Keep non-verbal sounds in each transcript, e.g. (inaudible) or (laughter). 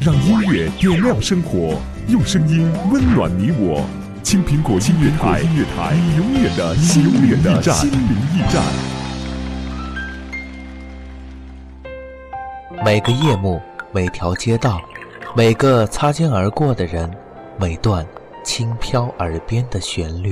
让音乐点亮生活，用声音温暖你我。青苹果音乐台，音乐台，你永远的心灵驿站，心灵驿站。每个夜幕，每条街道，每个擦肩而过的人，每段轻飘耳边的旋律。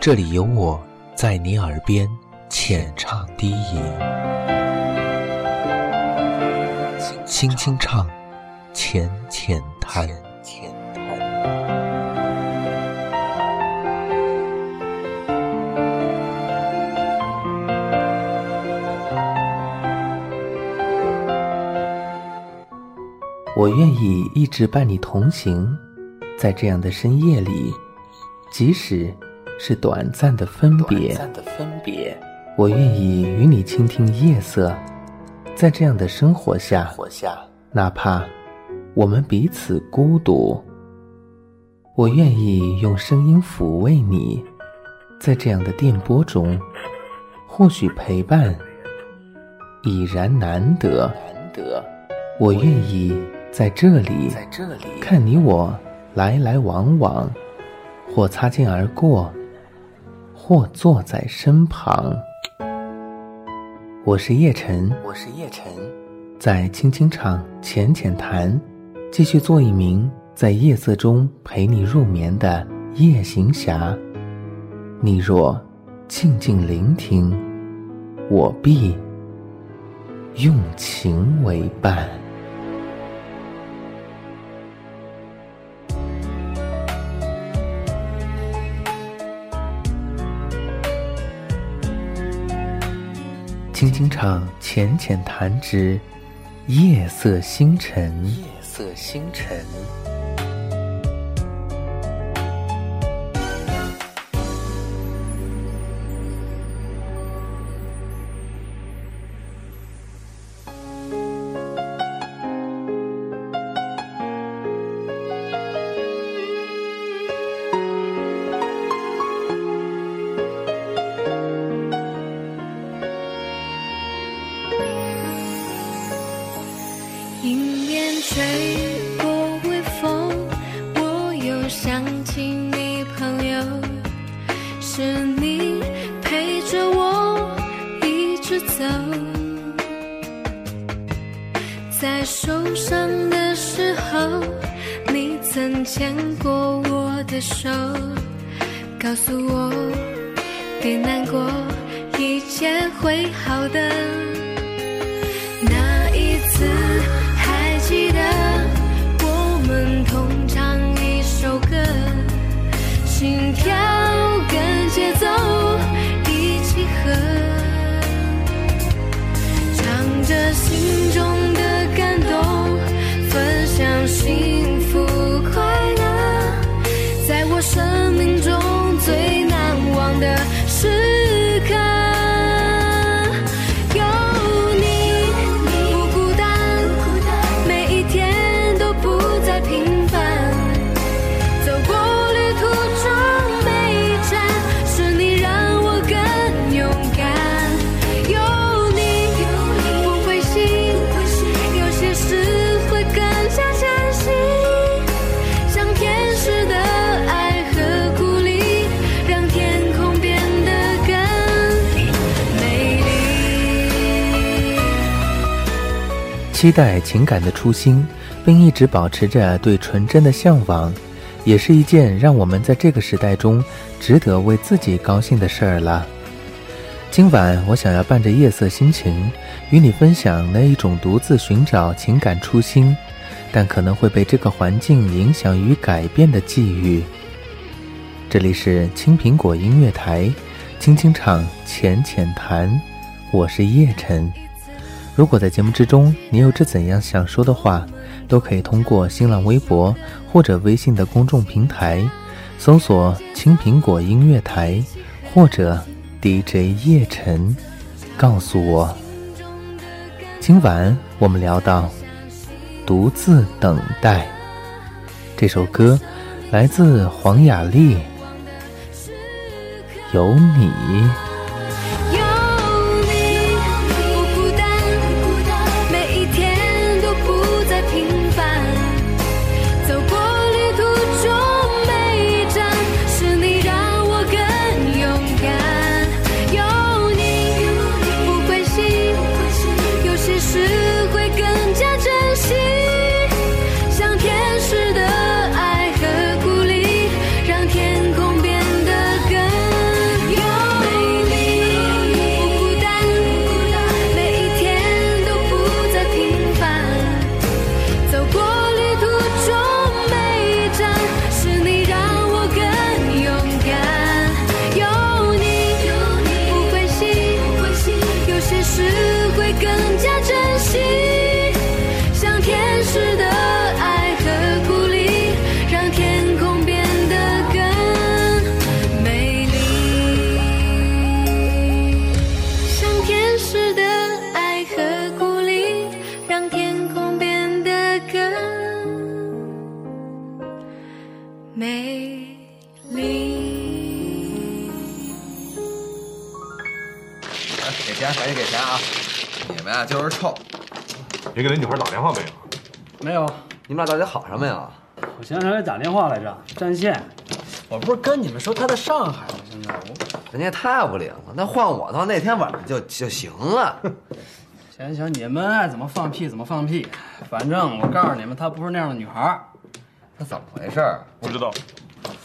这里有我在你耳边浅唱低吟，轻轻唱，浅浅谈。我愿意一直伴你同行，在这样的深夜里，即使。是短暂的分别，我愿意与你倾听夜色，在这样的生活下，哪怕我们彼此孤独，我愿意用声音抚慰你，在这样的电波中，或许陪伴已然难得，难得我愿意在这里在这里看你我来来往往，或擦肩而过。或坐在身旁，我是叶晨，我是叶晨，在轻轻唱，浅浅谈，继续做一名在夜色中陪你入眠的夜行侠。你若静静聆听，我必用情为伴。轻轻唱，浅浅弹之，夜色星辰。夜色星辰。期待情感的初心，并一直保持着对纯真的向往，也是一件让我们在这个时代中值得为自己高兴的事儿了。今晚我想要伴着夜色心情，与你分享那一种独自寻找情感初心，但可能会被这个环境影响与改变的际遇。这里是青苹果音乐台，轻轻唱，浅浅谈，我是叶晨。如果在节目之中你有着怎样想说的话，都可以通过新浪微博或者微信的公众平台搜索“青苹果音乐台”或者 DJ 叶晨，告诉我。今晚我们聊到《独自等待》这首歌，来自黄雅莉，《有你》。就是臭！你给那女孩打电话没有？没有。你们俩到底好上没有？我前两天给打电话来着，占线。我不是跟你们说他在上海吗？现在我……人家太不灵了。那换我的话，那天晚上就就行了。(laughs) 行行，你们爱怎么放屁怎么放屁。反正我告诉你们，她不是那样的女孩。她怎么回事？不知道。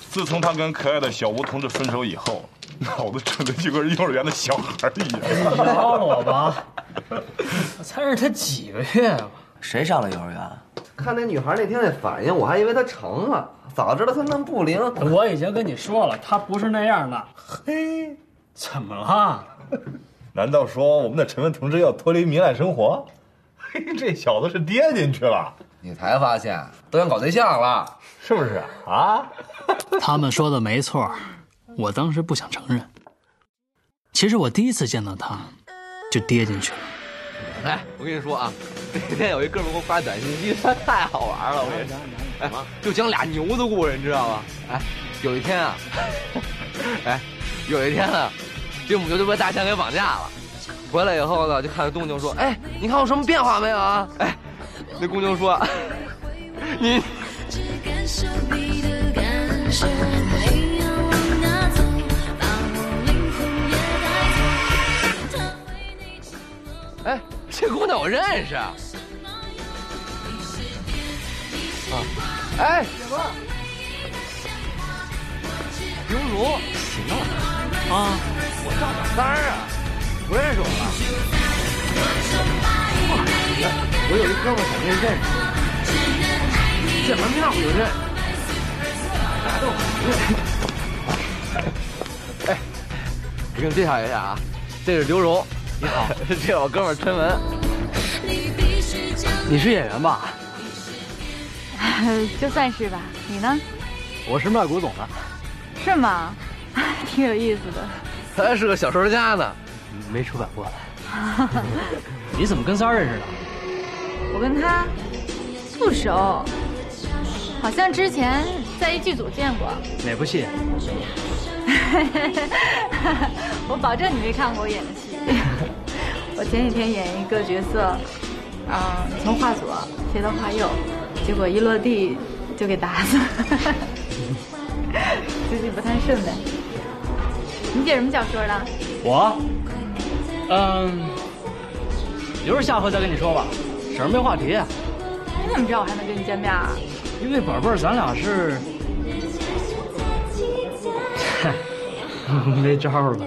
自从她跟可爱的小吴同志分手以后，(laughs) 脑子蠢的就跟幼儿园的小孩一样。你饶了我吧。我才认识他几个月吧？谁上了幼儿园？看那女孩那天那反应，我还以为她成了。早知道她那么不灵。我已经跟你说了，她不是那样的。嘿，怎么了？(laughs) 难道说我们的陈文同志要脱离糜烂生活？(laughs) 嘿，这小子是跌进去了。你才发现都想搞对象了，是不是啊？他们说的没错，我当时不想承认。其实我第一次见到他。就跌进去了。哎，我跟你说啊，那天有一哥们给我发短信因为，他太好玩了。我跟你讲，哎，就讲俩牛的故事，你知道吗？哎，有一天啊，哎，有一天呢，这母牛就被大象给绑架了。回来以后呢，就看着公牛说：“哎，你看我什么变化没有啊？”哎，那公牛说：“ (laughs) 你。”这我认识。啊，哎？刘如，行了。啊，我赵小三儿啊，不认识我了。我有一哥们想跟你认识，见门票我就认。大家都哎，我给你介绍一下啊，这是刘荣。你好，这是我哥们陈文。你是演员吧？(laughs) 就算是吧。你呢？我是卖古董的。是吗？(laughs) 挺有意思的。他还是个小说家呢，没出版过。(laughs) 你怎么跟三儿认识的？我跟他不熟，好像之前在一剧组见过。哪部戏？我保证你没看过我演的戏。我前几天演一个角色，嗯，从画左飞到画右，结果一落地就给打死了，最 (laughs) 近不太顺呗。你写什么小说的？我，嗯，留着下回再跟你说吧，省着没话题。你怎么知道我还能跟你见面啊？因为宝贝儿，咱俩是，(laughs) 没招了。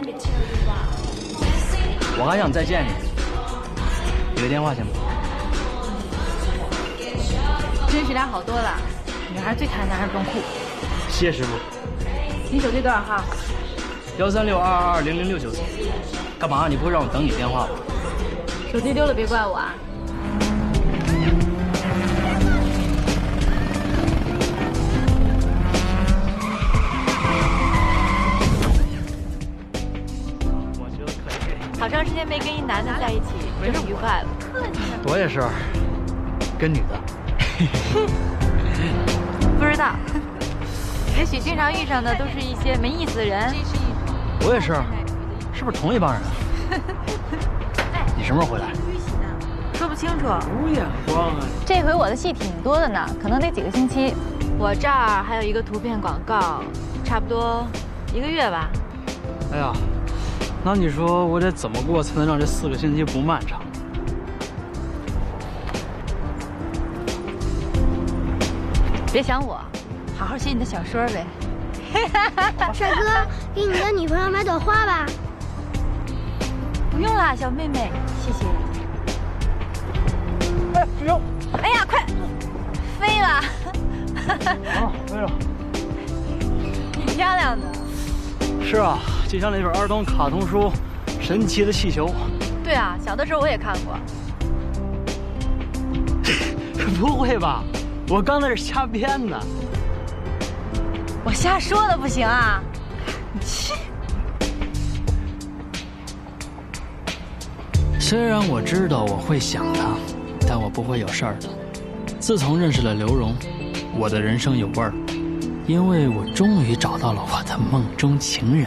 我还想再见你，给个电话行吗？真实点好多了，女孩最讨厌男孩装酷。谢师傅。你手机多少号？幺三六二二二零零六九四。干嘛？你不会让我等你电话吧？手机丢了别怪我啊。好长时间没跟一男的在一起，真是愉快了。我也是，跟女的。(laughs) 不知道，(laughs) 也许经常遇上的都是一些没意思的人。我也是，是不是同一帮人？(laughs) 你什么时候回来？说不清楚。无眼光啊！这回我的戏挺多的呢，可能得几个星期。我这儿还有一个图片广告，差不多一个月吧。哎呀，那你说我得怎么过才能让这四个星期不漫长？别想我，好好写你的小说呗。(laughs) 帅哥，给你的女朋友买朵花吧。不用啦，小妹妹，谢谢。哎，不用。哎呀，快飞了！啊，飞了。挺漂亮的。是啊，就像那本儿童卡通书《神奇的气球》。对啊，小的时候我也看过。(laughs) 不会吧？我刚才是瞎编的。我瞎说的不行啊！你去。虽然我知道我会想他，但我不会有事儿的。自从认识了刘荣，我的人生有味儿，因为我终于找到了我的梦中情人。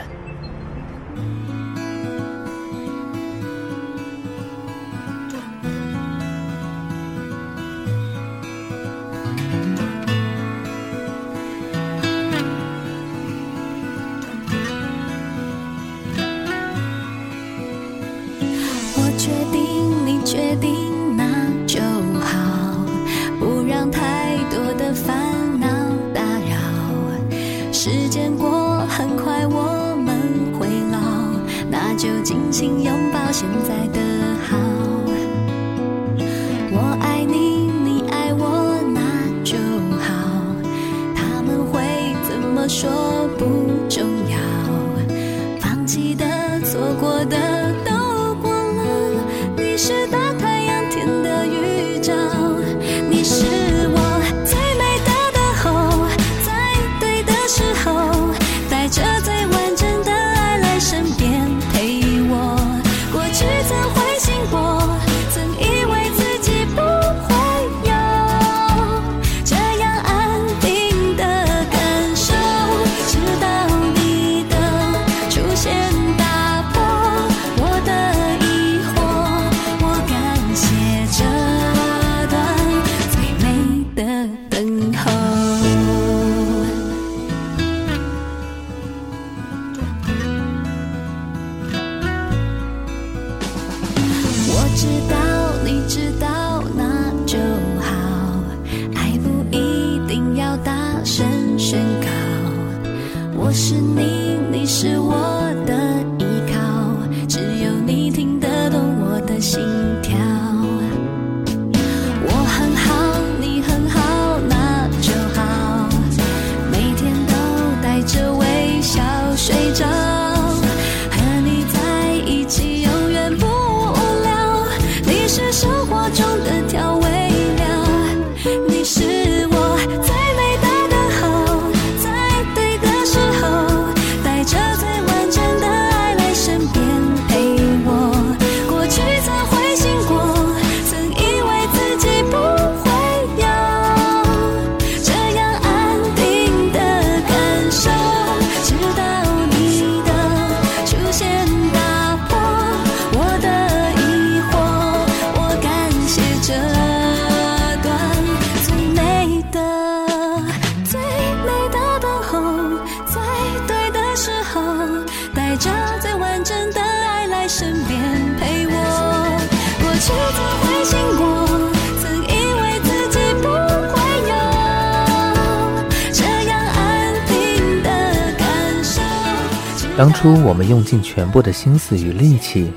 当初我们用尽全部的心思与力气，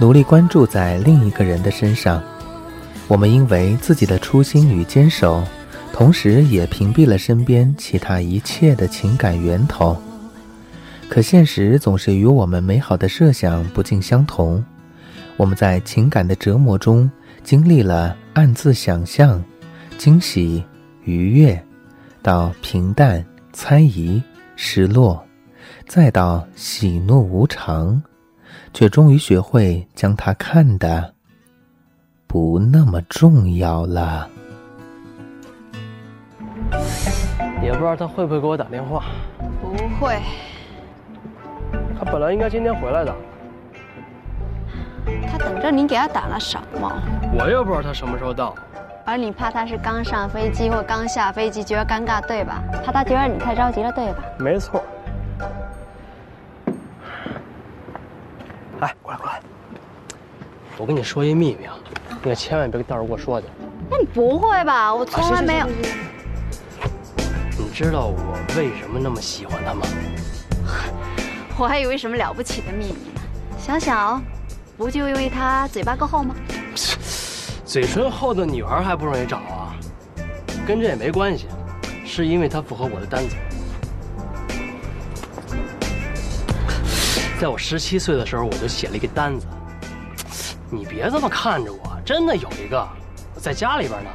努力关注在另一个人的身上。我们因为自己的初心与坚守，同时也屏蔽了身边其他一切的情感源头。可现实总是与我们美好的设想不尽相同。我们在情感的折磨中，经历了暗自想象、惊喜、愉悦，到平淡、猜疑、失落，再到喜怒无常，却终于学会将它看得不那么重要了。也不知道他会不会给我打电话。不会。他本来应该今天回来的。他等着你给他打了什么？我又不知道他什么时候到。而你怕他是刚上飞机或刚下飞机，觉得尴尬，对吧？怕他觉得你太着急了，对吧？没错。来，过来过来。我跟你说一秘密啊，你可千万别到时候给我说去。那你不会吧？我从来没有。你知道我为什么那么喜欢他吗？(laughs) 我还以为什么了不起的秘密呢。小小，不就因为他嘴巴够厚吗？(laughs) 嘴唇厚的女孩还不容易找啊？跟这也没关系，是因为他符合我的单子。在我十七岁的时候，我就写了一个单子。你别这么看着我，真的有一个，在家里边呢。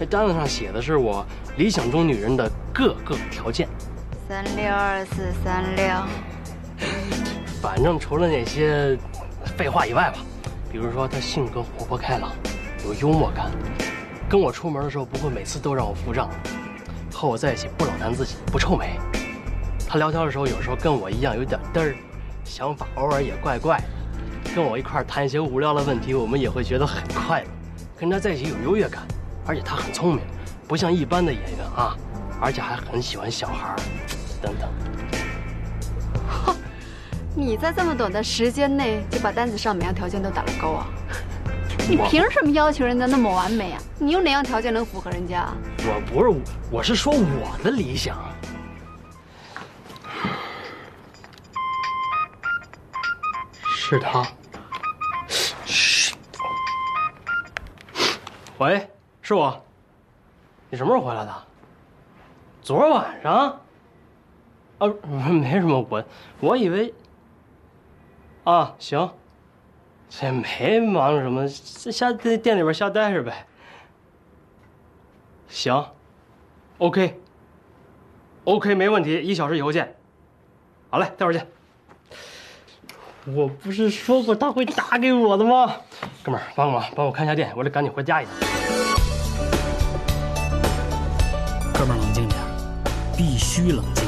这单子上写的是我理想中女人的各个条件。三六二四三六。(laughs) 反正除了那些废话以外吧，比如说她性格活泼开朗，有幽默感，跟我出门的时候不会每次都让我付账，和我在一起不老谈自己，不臭美。她聊天的时候有时候跟我一样有点嘚儿，想法偶尔也怪怪的，跟我一块谈一些无聊的问题，我们也会觉得很快乐。跟他在一起有优越感，而且他很聪明，不像一般的演员啊，而且还很喜欢小孩，等等。(laughs) 你在这么短的时间内就把单子上每样条件都打了勾啊？(laughs) 你凭什么要求人家那么完美啊？你有哪样条件能符合人家？我不是，我是说我的理想。是他。喂，是我。你什么时候回来的？昨晚上。啊，没什么，我我以为。啊，行，这没忙什么，瞎在店里边瞎待着呗。行，OK，OK，没问题，一小时以后见。好嘞，待会儿见。我不是说过他会打给我的吗？哥们儿，帮个忙，帮我看一下店，我得赶紧回家一趟。哥们儿，冷静点，必须冷静。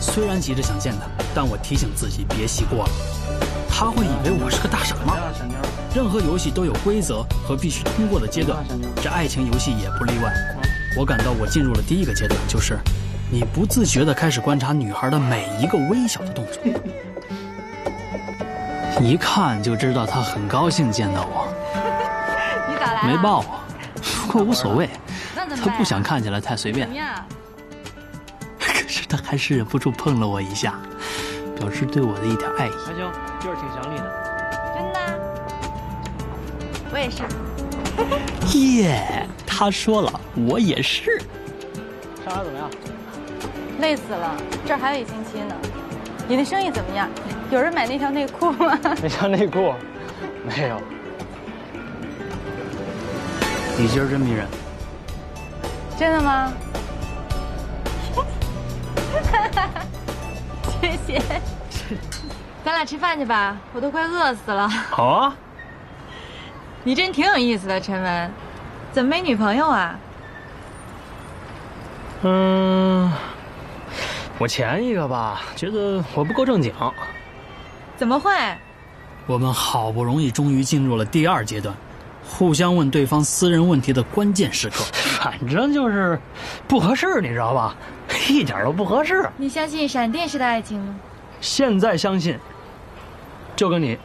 虽然急着想见他，但我提醒自己别戏过了。他会以为我是个大傻帽。任何游戏都有规则和必须通过的阶段，这爱情游戏也不例外。我感到我进入了第一个阶段，就是你不自觉地开始观察女孩的每一个微小的动作，一看就知道他很高兴见到我。(laughs) 你咋来没抱我，不过无所谓，(laughs) 他不想看起来太随便。(laughs) 可是他还是忍不住碰了我一下，表示对我的一点爱意。阿兄，就是挺想你的。真的？我也是。耶，他说了，我也是。上海怎么样？累死了，这儿还有一星期呢。你的生意怎么样？有人买那条内裤吗？那条内裤，没有。你今儿真迷人。真的吗？谢谢。咱俩吃饭去吧，我都快饿死了。好啊。你真挺有意思的，陈文，怎么没女朋友啊？嗯，我前一个吧，觉得我不够正经。怎么会？我们好不容易终于进入了第二阶段，互相问对方私人问题的关键时刻。(laughs) 反正就是不合适，你知道吧？(laughs) 一点都不合适。你相信闪电式的爱情吗？现在相信。就跟你。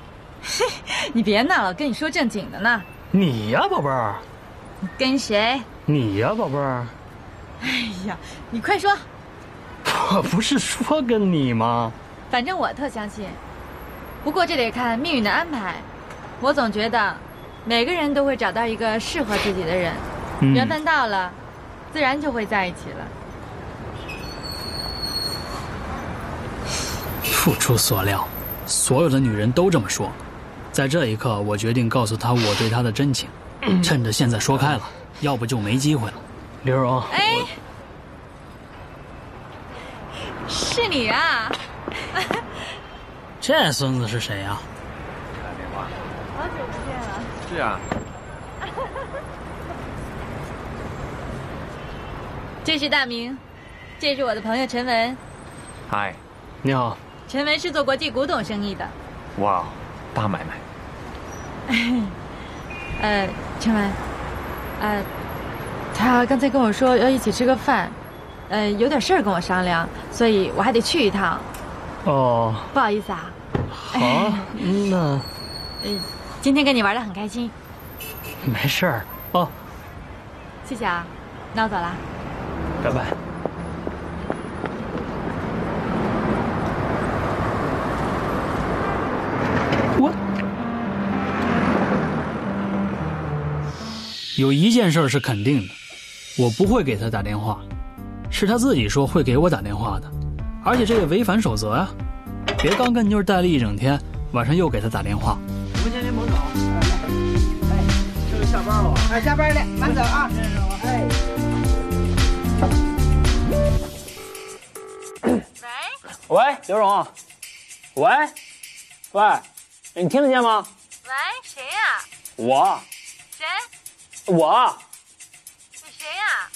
嘿，(laughs) 你别闹了，跟你说正经的呢。你呀，宝贝儿。跟谁？你呀，宝贝儿。哎呀，你快说。我不是说跟你吗？反正我特相信，不过这得看命运的安排。我总觉得，每个人都会找到一个适合自己的人，嗯、缘分到了，自然就会在一起了。不出所料。所有的女人都这么说，在这一刻，我决定告诉她我对她的真情，(clears throat) 趁着现在说开了，要不就没机会了。刘荣，哎，是你啊！这孙子是谁呀、打电话。好久不见了。是啊，这是大明，这是我的朋友陈文。嗨，你好。陈文是做国际古董生意的。哇，大买卖。(laughs) 呃，陈文，呃，他刚才跟我说要一起吃个饭，呃，有点事儿跟我商量，所以我还得去一趟。哦，不好意思啊。好啊，那呃，今天跟你玩的很开心，没事儿哦，谢谢啊。那我走了。拜拜。我有一件事是肯定的，我不会给他打电话，是他自己说会给我打电话的，而且这也违反守则呀、别刚跟妞儿待了一整天，晚上又给她打电话。我们先连门走。哎，这就下班了。哎，下班了，慢走啊。哎。喂，刘荣，喂，喂，你听得见吗？喂，谁呀、我，谁？我，你谁呀、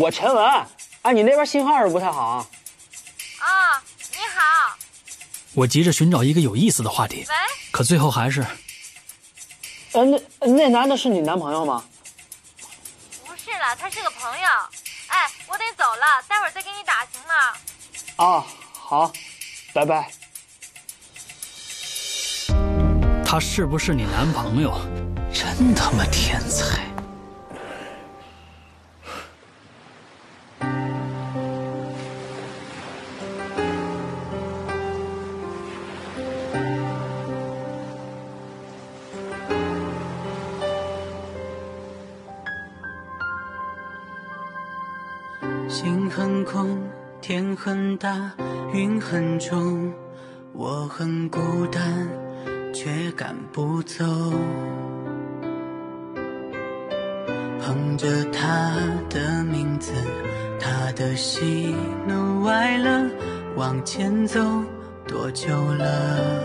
我陈文。哎，你那边信号是不太好啊。啊、你好。我急着寻找一个有意思的话题，喂，可最后还是呃，那那男的是你男朋友吗？不是啦，他是个朋友。哎，我得走了，待会儿再给你打，行吗？啊，好，拜拜。他是不是你男朋友？真他妈天才！大，云很重，我很孤单，却赶不走。哼着他的名字，他的喜怒哀乐，往前走多久了？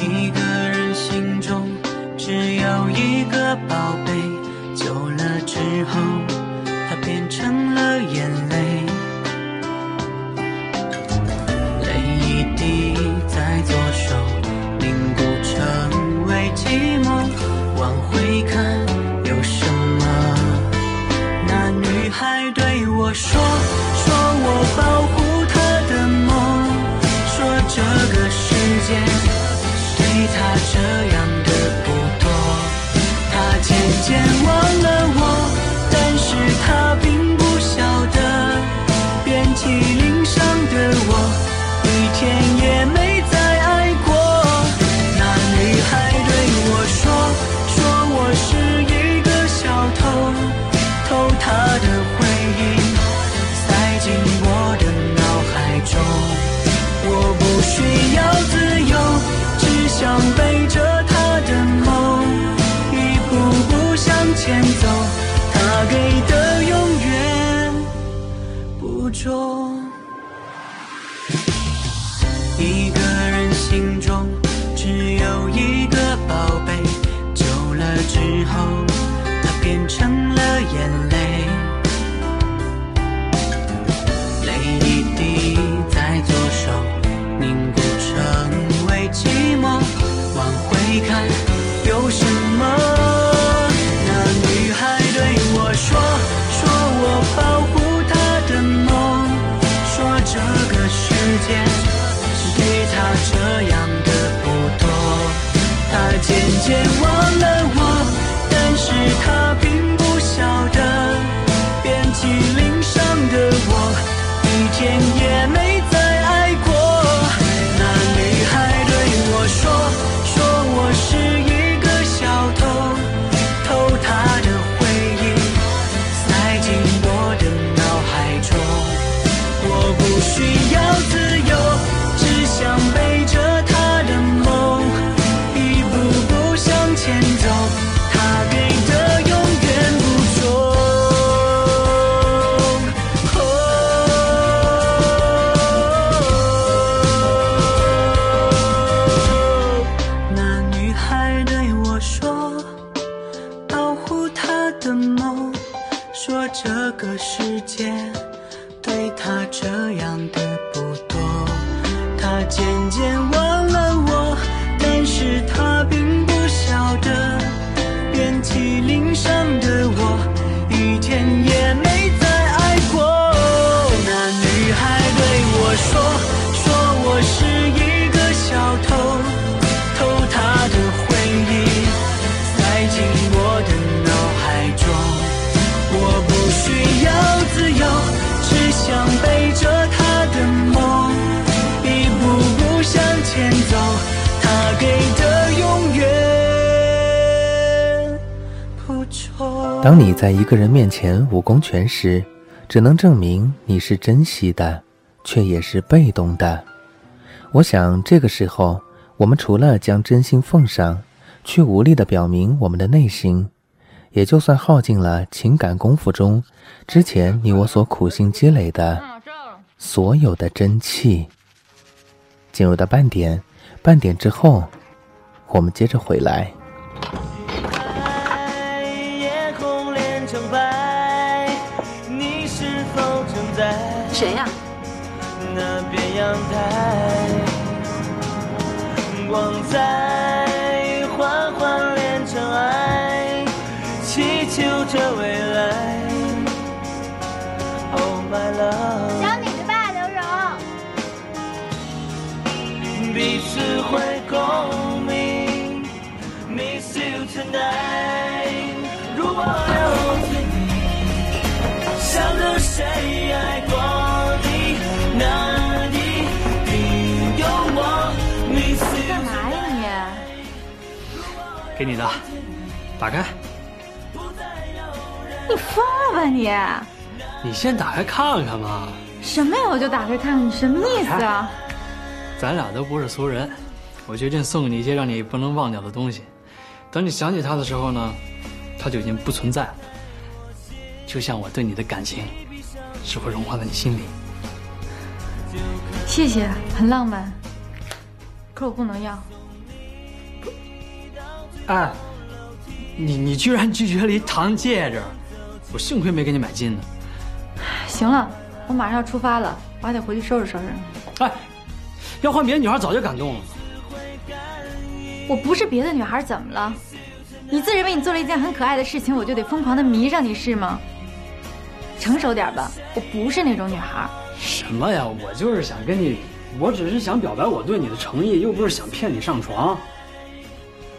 一个人心中只有一个宝贝。久了之后，别忘了我，但是她并不晓得，遍体鳞伤的我，一天也没当你在一个人面前武功全失，只能证明你是珍惜的，却也是被动的。我想这个时候，我们除了将真心奉上，却无力地表明我们的内心，也就算耗尽了情感功夫中之前你我所苦心积累的所有的真气。进入到半点，半点之后，我们接着回来。给你的，打开。你疯了吧你？你先打开看看嘛。什么呀？我就打开看看，你什么意思啊？咱俩都不是俗人，我决定送给你一些让你不能忘掉的东西。等你想起他的时候呢，他就已经不存在了。就像我对你的感情，只会融化在你心里。谢谢，很浪漫。可我不能要。哎，你你居然拒绝了一糖戒指，我幸亏没给你买金的。行了，我马上要出发了，我还得回去收拾收拾。哎，要换别的女孩早就感动了。我不是别的女孩，怎么了？你自认为你做了一件很可爱的事情，我就得疯狂的迷上你是吗？成熟点吧，我不是那种女孩。什么呀？我就是想跟你，我只是想表白我对你的诚意，又不是想骗你上床。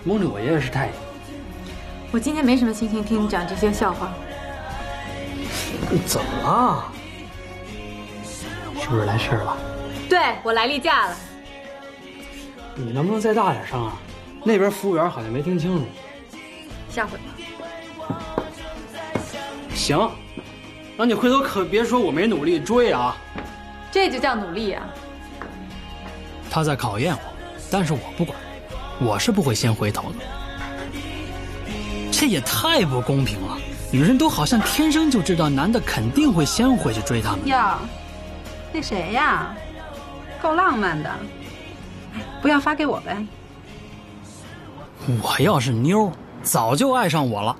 蒙着我爷爷是太监。我今天没什么心情听你讲这些笑话。你怎么了？是不是来事儿了？对我来例假了。你能不能再大点声啊？那边服务员好像没听清楚。下回吧。行，那你回头可别说我没努力追啊。这就叫努力啊！他在考验我，但是我不管，我是不会先回头的。这也太不公平了！女人都好像天生就知道男的肯定会先回去追她们。哟，那谁呀？够浪漫的，不要发给我呗。我要是妞，早就爱上我了。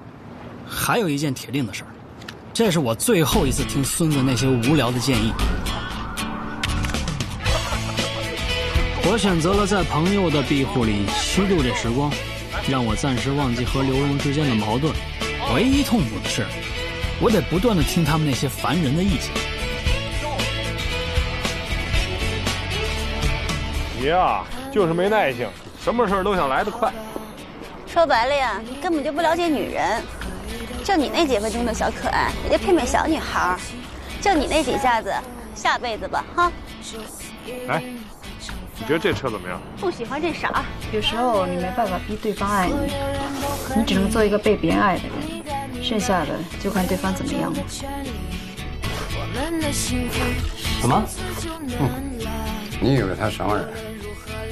还有一件铁定的事儿，这是我最后一次听孙子那些无聊的建议。我选择了在朋友的庇护里虚度这时光，让我暂时忘记和刘荣之间的矛盾。唯一痛苦的是，我得不断的听他们那些烦人的意见。你呀，就是没耐性，什么事儿都想来得快。说白了呀，你根本就不了解女人。就你那几分钟的小可爱，也就媲美小女孩儿。就你那几下子，下辈子吧，哈。哎，你觉得这车怎么样？不喜欢这色儿。有时候你没办法逼对方爱你，你只能做一个被别人爱的人，剩下的就看对方怎么样了。什么？你以为他什么人？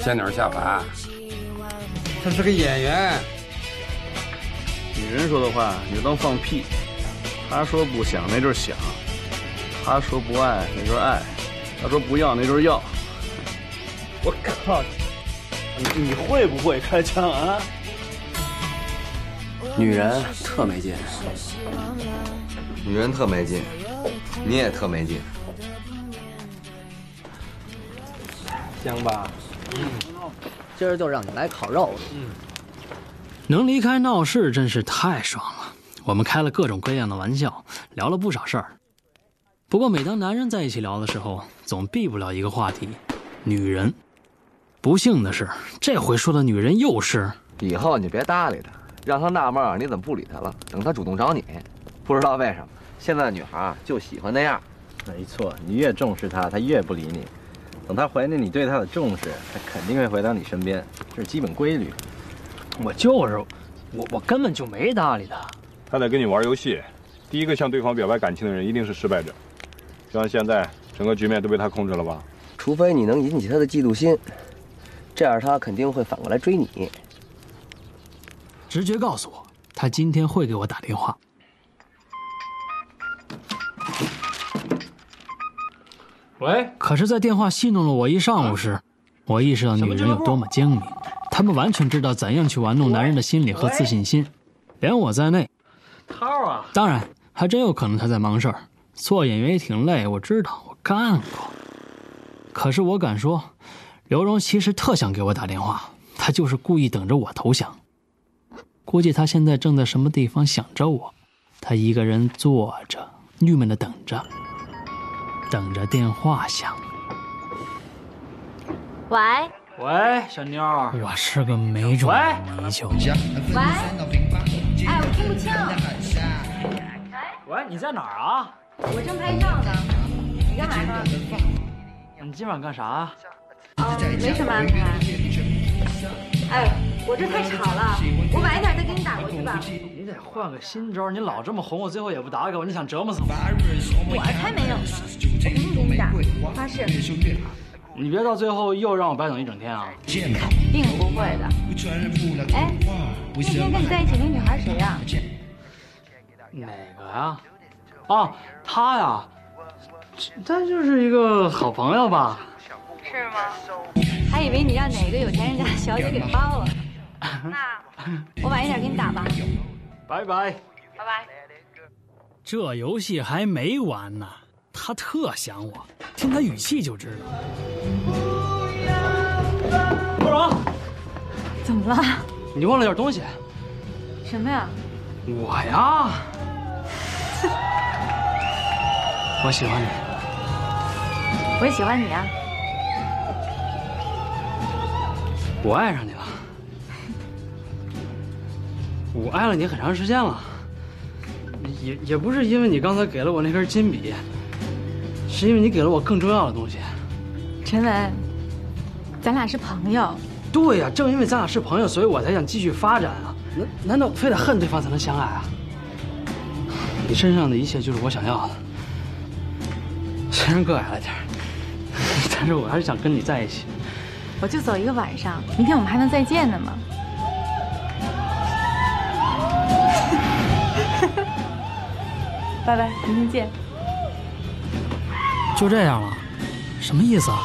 仙女下凡？他是个演员，女人说的话你就当放屁，他说不想那就是想，他说不爱那就是爱，他说不要那就是要。我靠，你你会不会开枪啊？女人特没劲，女人特没劲，你也特没劲。香吧？嗯，今儿就让你来烤肉了。嗯，能离开闹市真是太爽了。我们开了各种各样的玩笑，聊了不少事儿。不过每当男人在一起聊的时候，总避不了一个话题：女人。不幸的是，这回说的女人又是……以后你别搭理她，让她纳闷你怎么不理她了。等她主动找你，不知道为什么，现在的女孩就喜欢那样。没错，你越重视她，她越不理你。等她怀念你对她的重视，她肯定会回到你身边，这是基本规律。我就是，我我根本就没搭理她。她在跟你玩游戏，第一个向对方表白感情的人一定是失败者。就像现在，整个局面都被她控制了吧？除非你能引起她的嫉妒心。这样他肯定会反过来追你。直觉告诉我，他今天会给我打电话。喂。可是，在电话戏弄了我一上午时，我意识到女人有多么精明，她们完全知道怎样去玩弄男人的心理和自信心，连我在内。涛啊！当然，还真有可能他在忙事儿。做演员也挺累，我知道，我干过。可是我敢说。刘荣其实特想给我打电话，他就是故意等着我投降。估计他现在正在什么地方想着我，他一个人坐着，郁闷的等着，等着电话响。喂喂，小妞儿，我是个没种泥鳅。喂，哎，我听不清。喂，你在哪儿啊？我正拍照呢。你干嘛呢？你今晚干啥？哦，没什么安排。哎，我这太吵了，我晚一点再给你打过去吧。你得换个新招，你老这么哄我，最后也不打给我，你想折磨死我？我才没有呢，我肯定给你打，我发誓。你别到最后又让我白等一整天啊！肯定不会的。哎，那天跟你在一起那女孩谁呀？哪个呀？啊，她呀，她就是一个好朋友吧。是吗？还以为你让哪个有钱人家的小姐给包了。(laughs) 那我晚一点给你打吧。拜拜。拜拜。这游戏还没完呢，他特想我，听他语气就知道。郭荣，怎么了？你忘了点东西。什么呀？我呀。(laughs) 我喜欢你。我也喜欢你啊。我爱上你了，我爱了你很长时间了，也也不是因为你刚才给了我那根金笔，是因为你给了我更重要的东西。陈文，咱俩是朋友。对呀，正因为咱俩是朋友，所以我才想继续发展啊。难难道非得恨对方才能相爱啊？你身上的一切就是我想要的，虽然个矮了点但是我还是想跟你在一起。我就走一个晚上，明天我们还能再见呢吗？(laughs) 拜拜，明天见。就这样了，什么意思啊？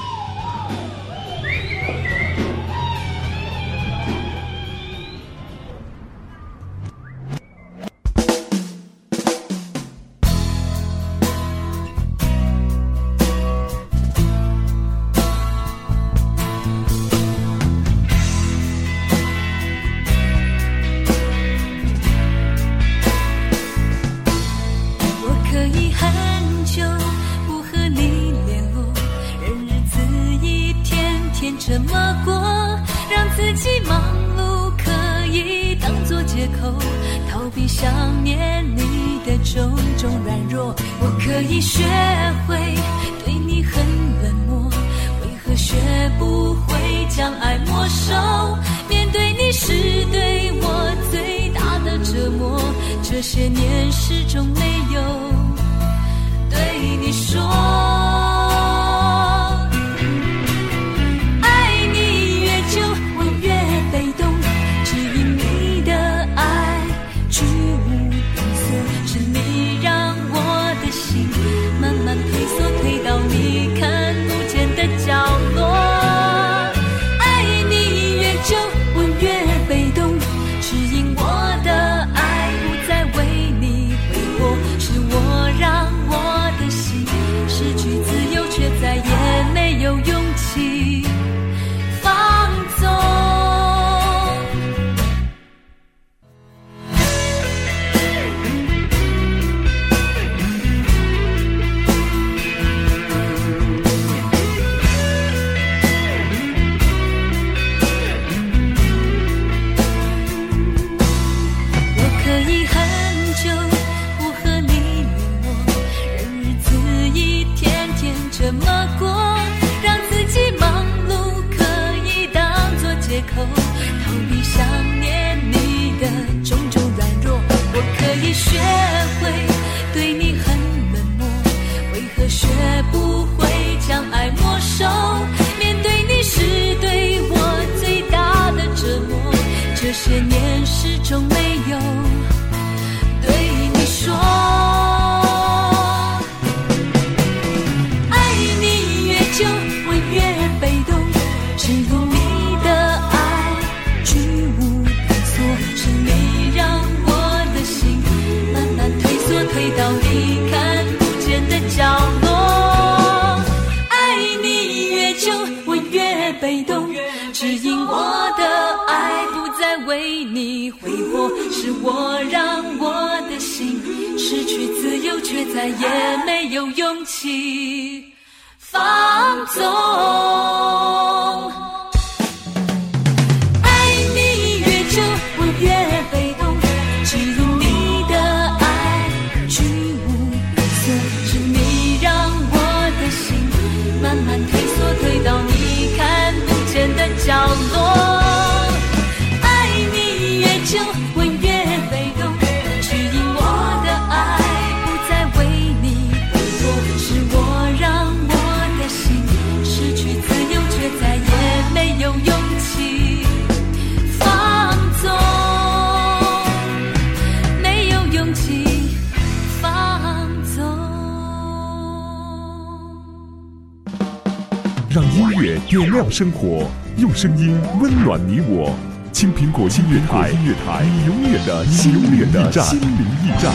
点亮生活，用声音温暖你我。青苹果音乐台，音乐台，你永远的心灵驿站。心灵驿站。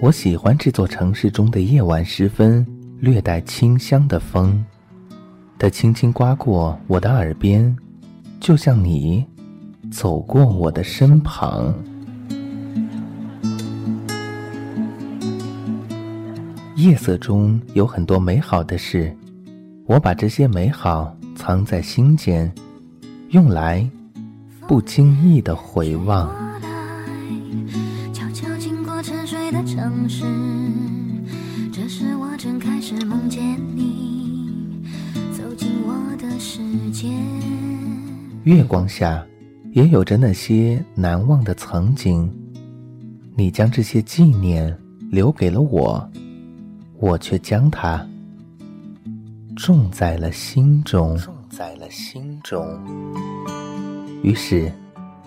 我喜欢这座城市中的夜晚时分，略带清香的风，它轻轻刮过我的耳边，就像你走过我的身旁。夜色中有很多美好的事，我把这些美好藏在心间，用来不经意的回望。悄悄经过沉睡的城市，这时我正开始梦见你走进我的世界。月光下，也有着那些难忘的曾经。你将这些纪念留给了我，我却将它种在了心中。种在了心中。于是，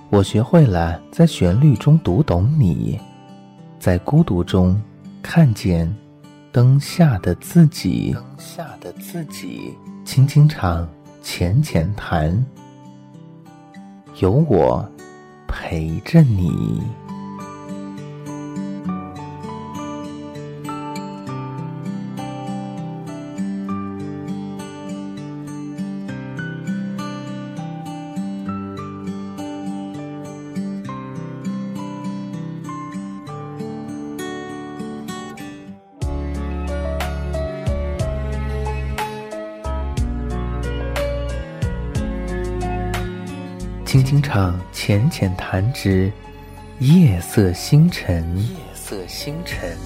我学会了在旋律中读懂你，在孤独中看见灯下的自己。灯下的自己，轻轻唱，浅浅谈，有我陪着你。轻轻唱，浅浅弹之，夜色星辰。夜色星辰。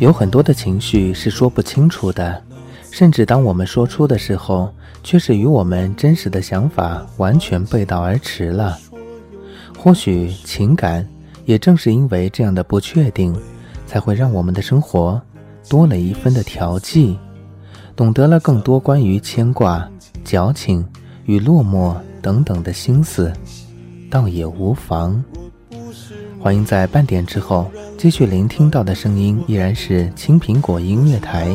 有很多的情绪是说不清楚的，甚至当我们说出的时候，却是与我们真实的想法完全背道而驰了。或许情感也正是因为这样的不确定，才会让我们的生活多了一分的调剂，懂得了更多关于牵挂、矫情与落寞等等的心思，倒也无妨。欢迎在半点之后继续聆听到的声音，依然是青苹果音乐台，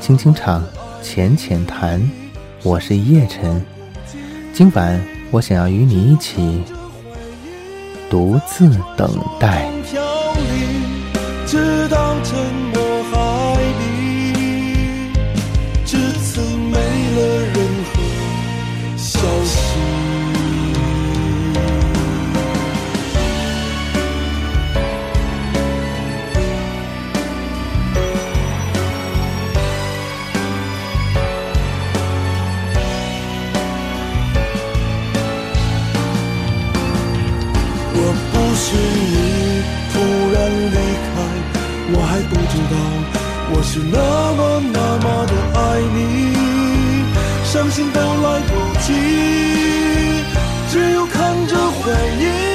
轻轻唱，浅浅谈。我是叶晨，今晚我想要与你一起独自等待。直到是那么那么的爱你，伤心都来不及，只有看着回忆。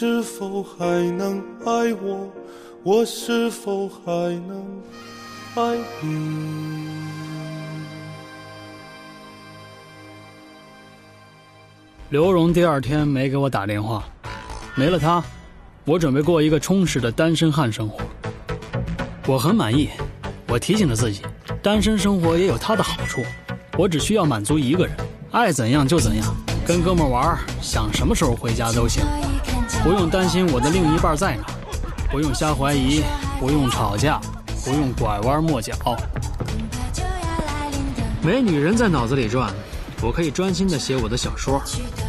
是否还能爱我？我是否还能爱你？刘荣第二天没给我打电话，没了他，我准备过一个充实的单身汉生活。我很满意，我提醒了自己，单身生活也有它的好处，我只需要满足一个人。爱怎样就怎样，跟哥们玩，想什么时候回家都行，不用担心我的另一半在哪，不用瞎怀疑，不用吵架，不用拐弯抹角。没女人在脑子里转，我可以专心的写我的小说，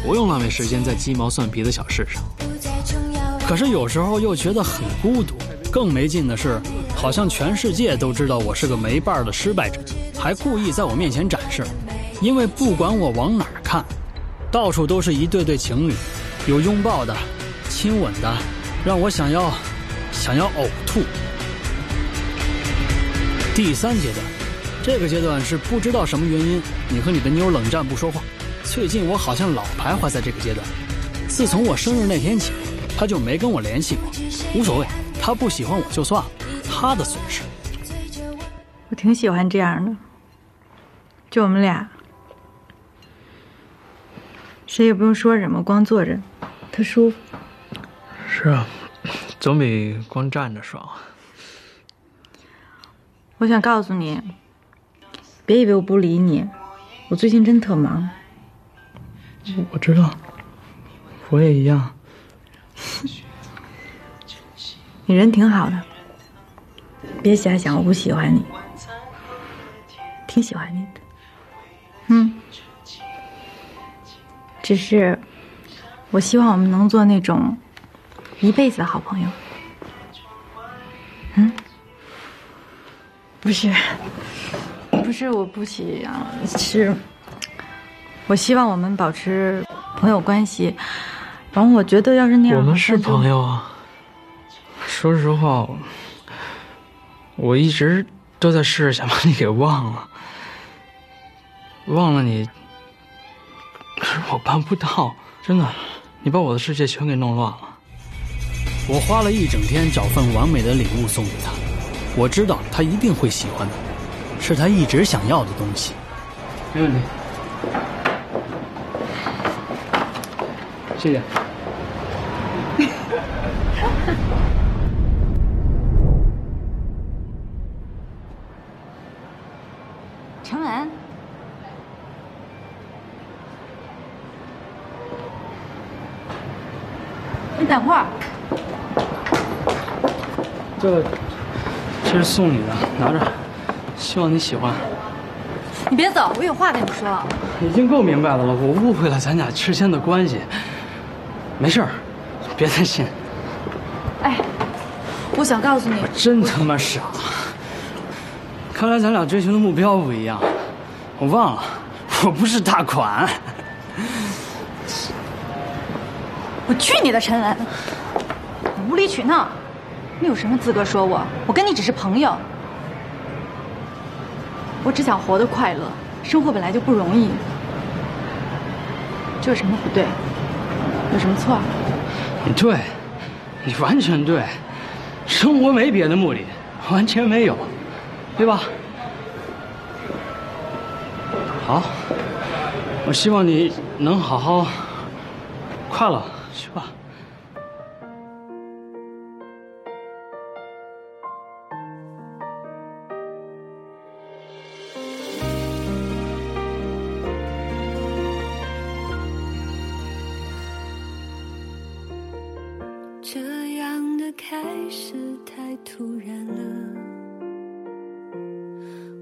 不用浪费时间在鸡毛蒜皮的小事上。可是有时候又觉得很孤独，更没劲的是，好像全世界都知道我是个没伴的失败者，还故意在我面前展示。因为不管我往哪儿看，到处都是一对对情侣，有拥抱的、亲吻的，让我想要想要呕吐。第三阶段，这个阶段是不知道什么原因，你和你的妞冷战不说话。最近我好像老徘徊在这个阶段。自从我生日那天起，他就没跟我联系过。无所谓，他不喜欢我就算了，他的损失。我挺喜欢这样的，就我们俩。谁也不用说什么，光坐着，特舒服。是啊，总比光站着爽。我想告诉你，别以为我不理你，我最近真特忙。我知道，我也一样。你人挺好的，别瞎想我不喜欢你，挺喜欢你的。嗯。只是，我希望我们能做那种一辈子的好朋友。嗯，不是，不是我不喜欢，是，我希望我们保持朋友关系。然后我觉得，要是那样，我们是朋友啊。说实话，我一直都在试着想把你给忘了，忘了你。可是我办不到，真的，你把我的世界全给弄乱了。我花了一整天找份完美的礼物送给他，我知道他一定会喜欢的，是他一直想要的东西。没问题，谢谢。(laughs) 陈文。你等会儿，这个这是送你的，拿着，希望你喜欢。你别走，我有话跟你说。已经够明白的了，我误会了咱俩之间的关系。没事儿，别担心。哎，我想告诉你，我真他妈傻！看来咱俩追求的目标不一样。我忘了，我不是大款。我去你的陈文！无理取闹！你有什么资格说我？我跟你只是朋友。我只想活得快乐，生活本来就不容易。这有什么不对？有什么错？你对，你完全对。生活没别的目的，完全没有，对吧？好，我希望你能好好快乐，去吧。这样的开始太突然了，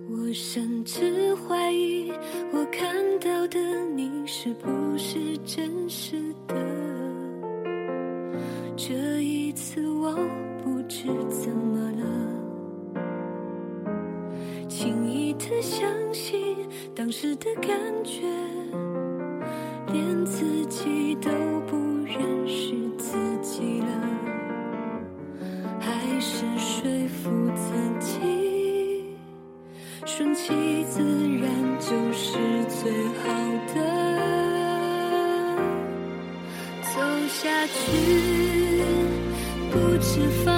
我甚至怀疑我看到的你是不是真实的。这一次我不知怎么了，轻易的相信当时的感觉，连自己都不认识不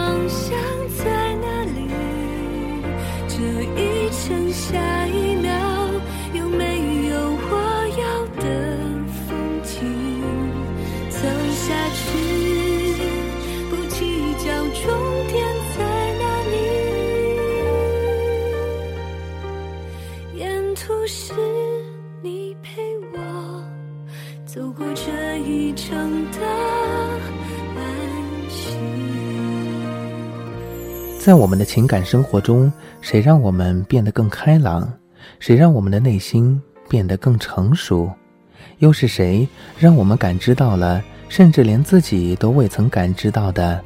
在我们的情感生活中，谁让我们变得更开朗？谁让我们的内心变得更成熟？又是谁让我们感知到了，甚至连自己都未曾感知到的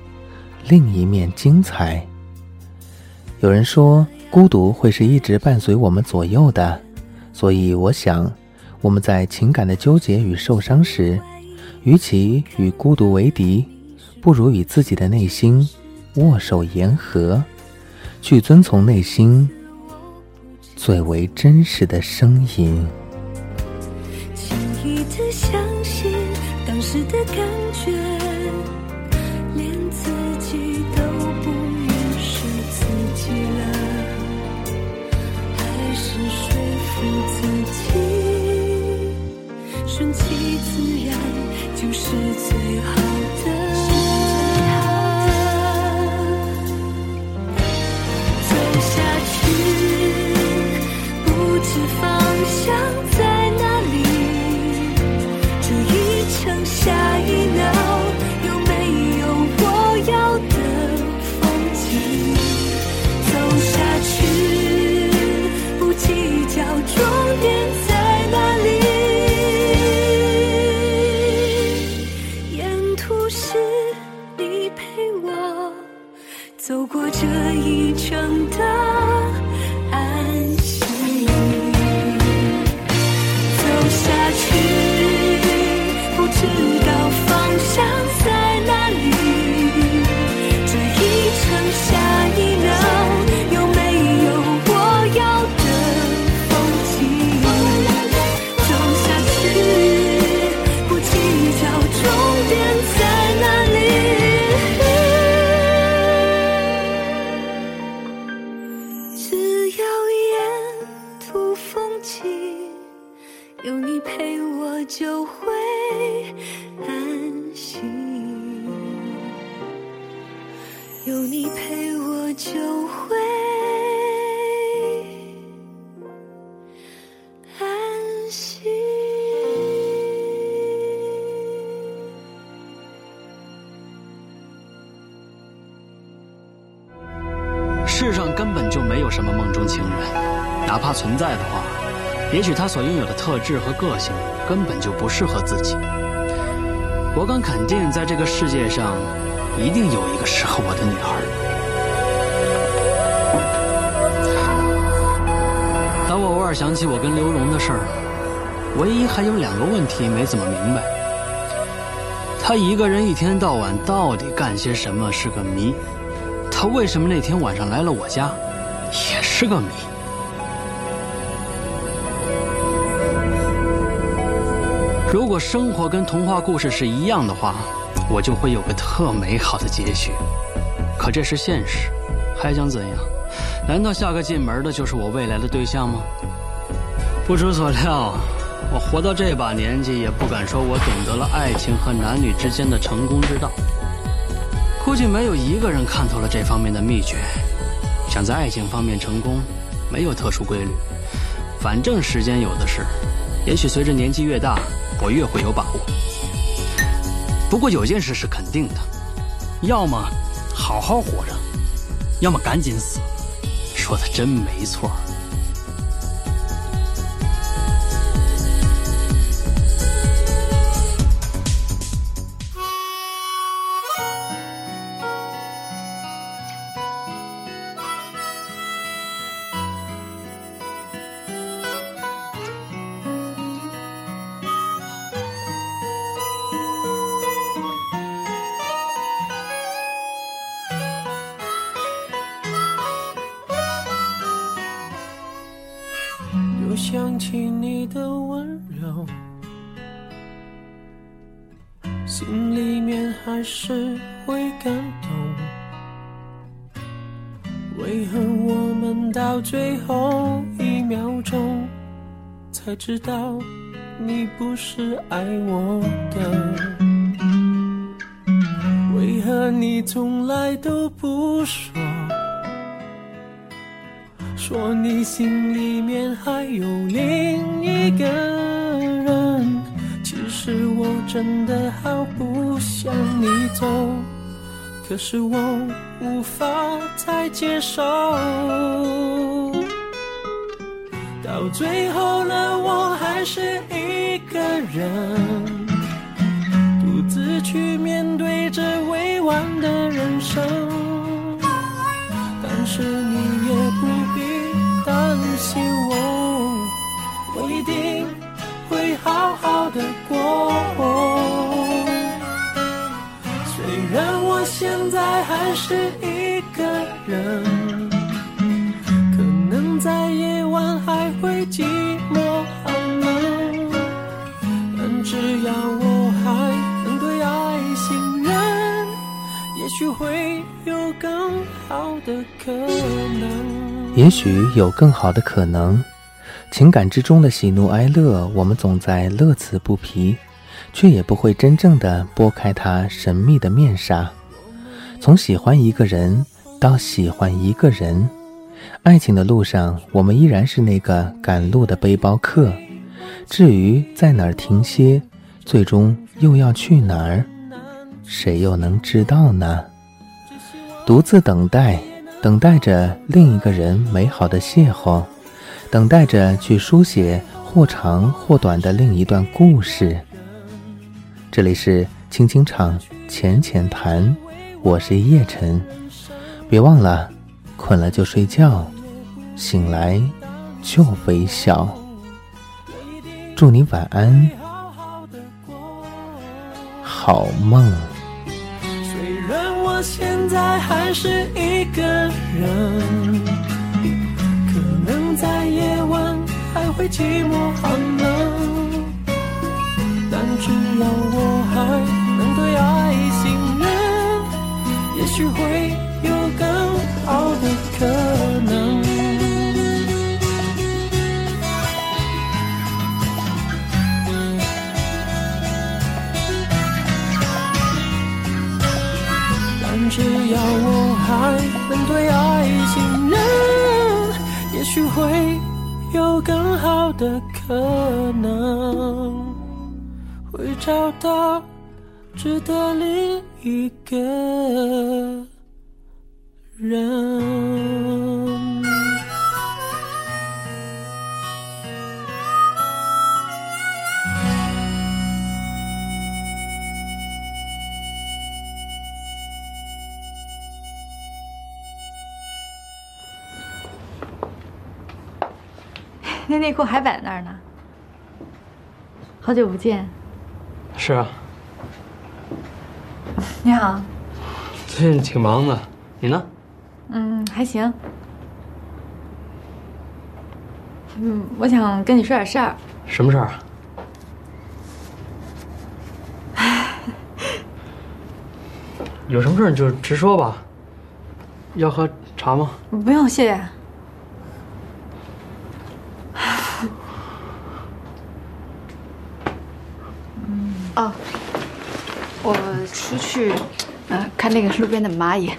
另一面精彩？有人说，孤独会是一直伴随我们左右的，所以我想，我们在情感的纠结与受伤时，与其与孤独为敌，不如与自己的内心握手言和，去遵从内心最为真实的声音。轻易的相信当时的感觉，连自也许他所拥有的特质和个性根本就不适合自己。我敢肯定，在这个世界上，一定有一个适合我的女孩。当我偶尔想起我跟刘荣的事儿，唯一还有两个问题没怎么明白：他一个人一天到晚到底干些什么是个谜；他为什么那天晚上来了我家，也是个谜。如果生活跟童话故事是一样的话，我就会有个特美好的结局。可这是现实，还想怎样？难道下个进门的就是我未来的对象吗？不出所料，我活到这把年纪，也不敢说我懂得了爱情和男女之间的成功之道。估计没有一个人看透了这方面的秘诀。想在爱情方面成功，没有特殊规律，反正时间有的是。也许随着年纪越大。我越会有把握。不过有件事是肯定的，要么好好活着，要么赶紧死。说的真没错。知道你不是爱我的？为何你从来都不说？说你心里面还有另一个人，其实我真的好不想你走，可是我无法再接受。到最后了，我还是一个人，独自去面对这未完的人生。但是你也不必。担心我，我一定会好好的过。虽然我现在还是一个人，许会有更好的可能。也许有更好的可能，情感之中的喜怒哀乐，我们总在乐此不疲，却也不会真正的拨开它神秘的面纱。从喜欢一个人到喜欢一个人，爱情的路上，我们依然是那个赶路的背包客。至于在哪儿停歇，最终又要去哪儿，谁又能知道呢？独自等待。等待着另一个人美好的邂逅，等待着去书写或长或短的另一段故事。这里是轻轻唱，浅浅谈，我是叶晨。别忘了，困了就睡觉，醒来就微笑。祝你晚安，好梦。我现在还是一个人，可能在夜晚还会寂寞寒冷，但只要我还能对爱信任，也许会有更好的可能。只要我还能对爱信任，也许会有更好的可能，会找到值得另一个人。那内裤还摆那儿呢。好久不见，是啊，你好。最近挺忙的，你呢？嗯，还行。嗯，我想跟你说点事儿。什么事儿啊？(laughs) 有什么事儿你就直说吧。要喝茶吗？不用，谢谢。哦，我出去，呃，看那个路边的蚂蚁。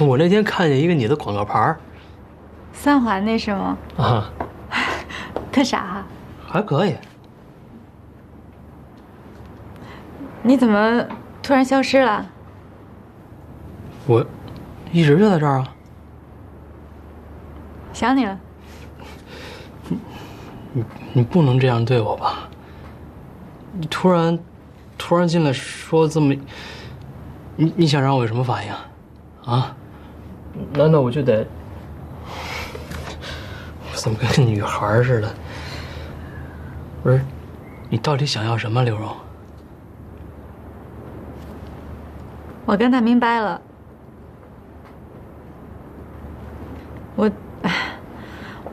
我那天看见一个你的广告牌儿三环那是吗？啊，(laughs) 特傻。还可以。你怎么突然消失了？我一直就在这儿啊。想你了。你你不能这样对我吧？你突然突然进来说这么，你你想让我有什么反应？啊？难道我就得？我怎么跟个女孩似的？不是，你到底想要什么，刘荣？我跟他明白了，我，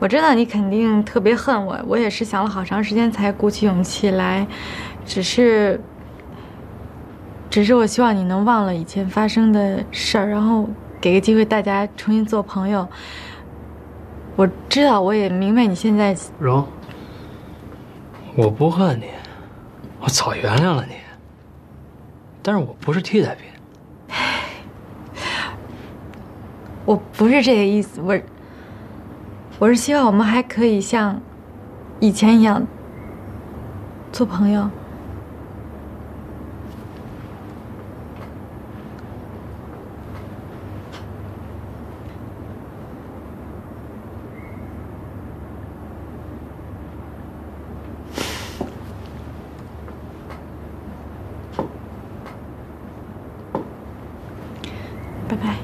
我知道你肯定特别恨我，我也是想了好长时间才鼓起勇气来，只是，只是我希望你能忘了以前发生的事儿，然后给个机会大家重新做朋友。我知道，我也明白你现在。荣，我不恨你，我早原谅了你，但是我不是替代品。我不是这个意思，我我是希望我们还可以像以前一样做朋友。拜拜。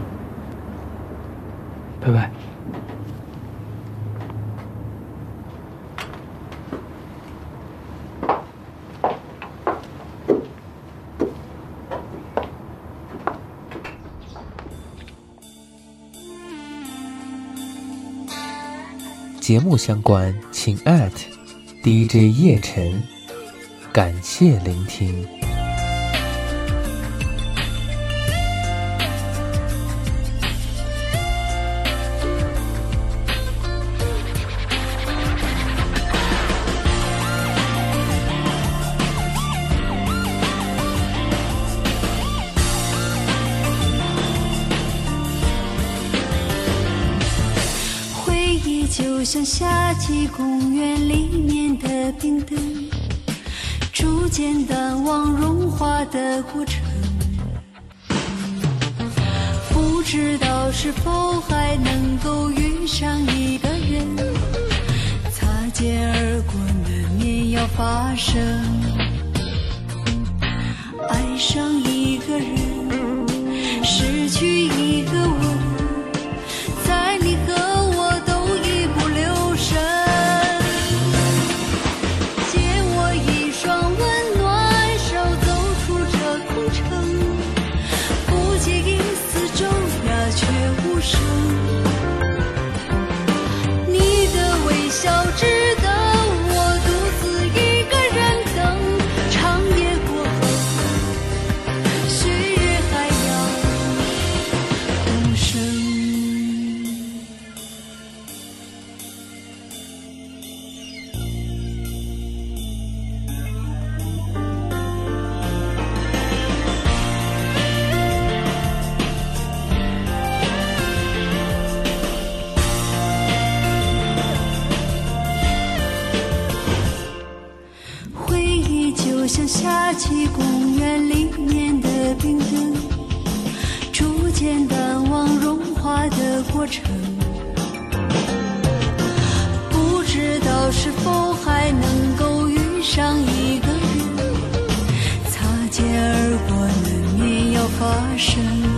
拜拜。节目相关，请 @DJ 叶晨。感谢聆听。像夏季公园里面的冰灯，逐渐淡忘融化的过程。不知道是否还能够遇上一个人，擦肩而过难免要发生。